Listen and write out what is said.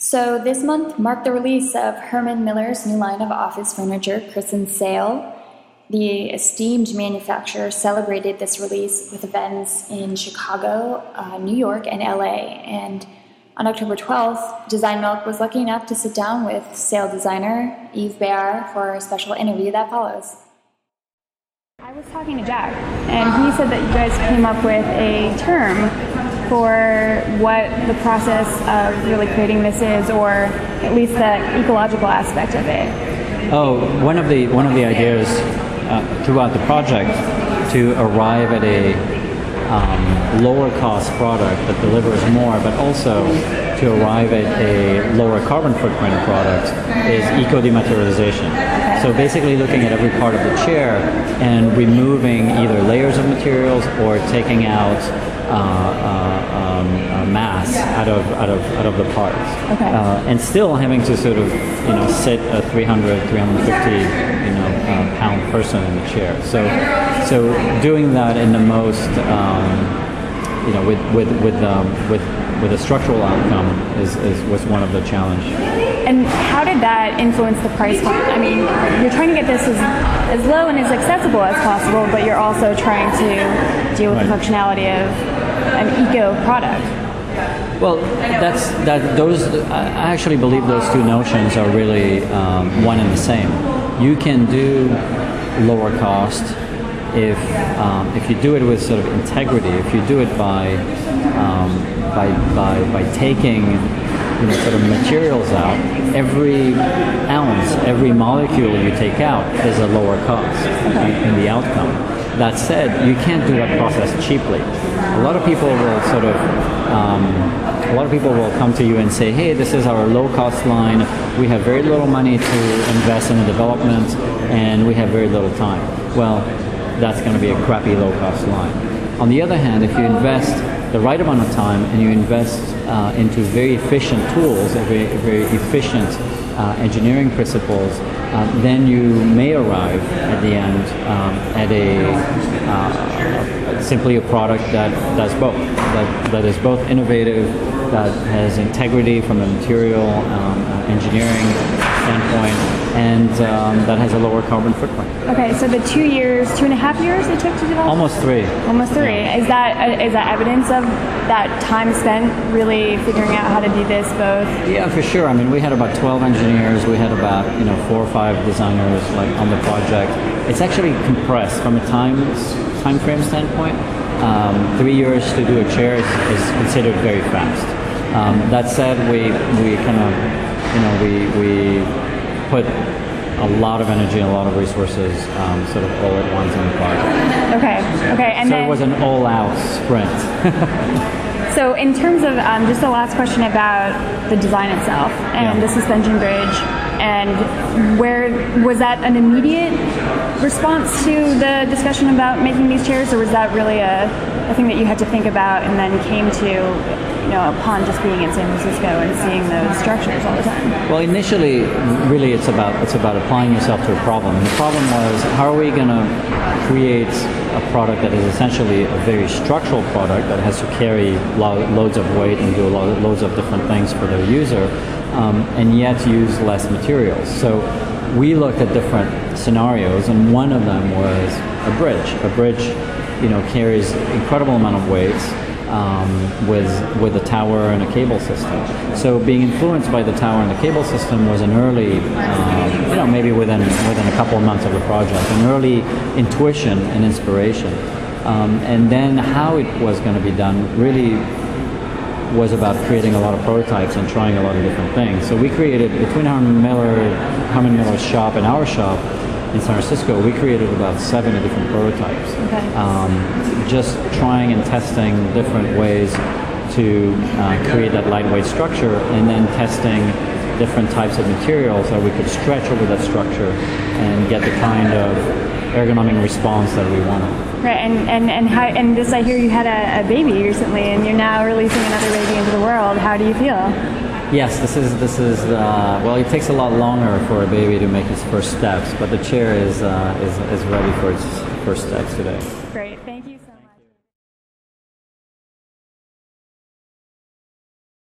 So, this month marked the release of Herman Miller's new line of office furniture, christened SAYL. The esteemed manufacturer celebrated this release with events in Chicago, uh, New York, and LA. And on October 12th, Design Milk was lucky enough to sit down with SAYL designer Yves Béhar for a special interview that follows. I was talking to Jack, and he said that you guys came up with a term for what the process of really creating this is, or at least the ecological aspect of it. Oh, one of the one of the ideas uh, throughout the project to arrive at a um, lower cost product that delivers more, but also to arrive at a lower carbon footprint product is eco dematerialization. So basically looking at every part of the chair and removing either layers of materials or taking out um, uh, mass out of out of out of the parts, okay. Uh, and still having to sort of you know sit a 300, 350 you know uh, pound person in the chair. So so doing that in the most um, you know with with with um, with with a structural outcome is, is was one of the challenge. And how did that influence the price point? I mean, you're trying to get this as, as low and as accessible as possible, but you're also trying to deal with right. the functionality of an eco product. Well, that's that. Those I actually believe those two notions are really um, one and the same. You can do lower cost if um, if you do it with sort of integrity. If you do it by um, by by by taking you know, sort of materials out, every ounce, every molecule you take out is a lower cost in the outcome. That said, you can't do that process cheaply. A lot of people will sort of, um, a lot of people will come to you and say, hey, this is our low cost line. We have very little money to invest in the development and we have very little time. Well, that's going to be a crappy low cost line. On the other hand, if you invest the right amount of time and you invest uh, into very efficient tools, very, very efficient uh, engineering principles, uh, then you may arrive at the end um, at a uh, simply a product that does both, that, that is both innovative, that has integrity from a material um, uh, engineering standpoint, and um, that has a lower carbon footprint. Okay, so the two years, two and a half years it took to develop. Almost three. Almost three. Yeah. Is that uh, is that evidence of that time spent really figuring out how to do this both? Yeah, for sure. I mean, we had about twelve engineers. We had about you know four or five designers like on the project. It's actually compressed from a time time frame standpoint. Um, three years to do a chair is, is considered very fast. Um, that said, we we kind of you know we we put a lot of energy and a lot of resources um, sort of all at once in the project. Okay, okay. And so then, it was an all-out sprint. so in terms of um, just the last question about the design itself and yeah. the suspension bridge, and where was that an immediate response to the discussion about making these chairs, or was that really a, a thing that you had to think about and then came to you know, upon just being in San Francisco and seeing those structures all the time? Well, initially, really, it's about it's about applying yourself to a problem. And the problem was, how are we going to create a product that is essentially a very structural product that has to carry lo- loads of weight and do lo- loads of different things for the user, um, and yet use less materials. So we looked at different scenarios, and one of them was a bridge. A bridge, you know, carries incredible amount of weight um, with with a tower and a cable system. So being influenced by the tower and the cable system was an early, um, you know, maybe within within a couple of months of the project, an early intuition and inspiration. Um, and then how it was going to be done really was about creating a lot of prototypes and trying a lot of different things. So we created between Herman Miller, Herman Miller's shop and our shop in San Francisco, we created about 70 different prototypes. Okay. Um, just trying and testing different ways to uh, create that lightweight structure and then testing different types of materials that we could stretch over that structure and get the kind of ergonomic response that we wanted. Right, and and and, how, and this I hear you had a, a baby recently, and you're now releasing another baby into the world. How do you feel? Yes, this is this is uh, well. It takes a lot longer for a baby to make its first steps, but the chair is uh, is is ready for its first steps today. Great, thank you.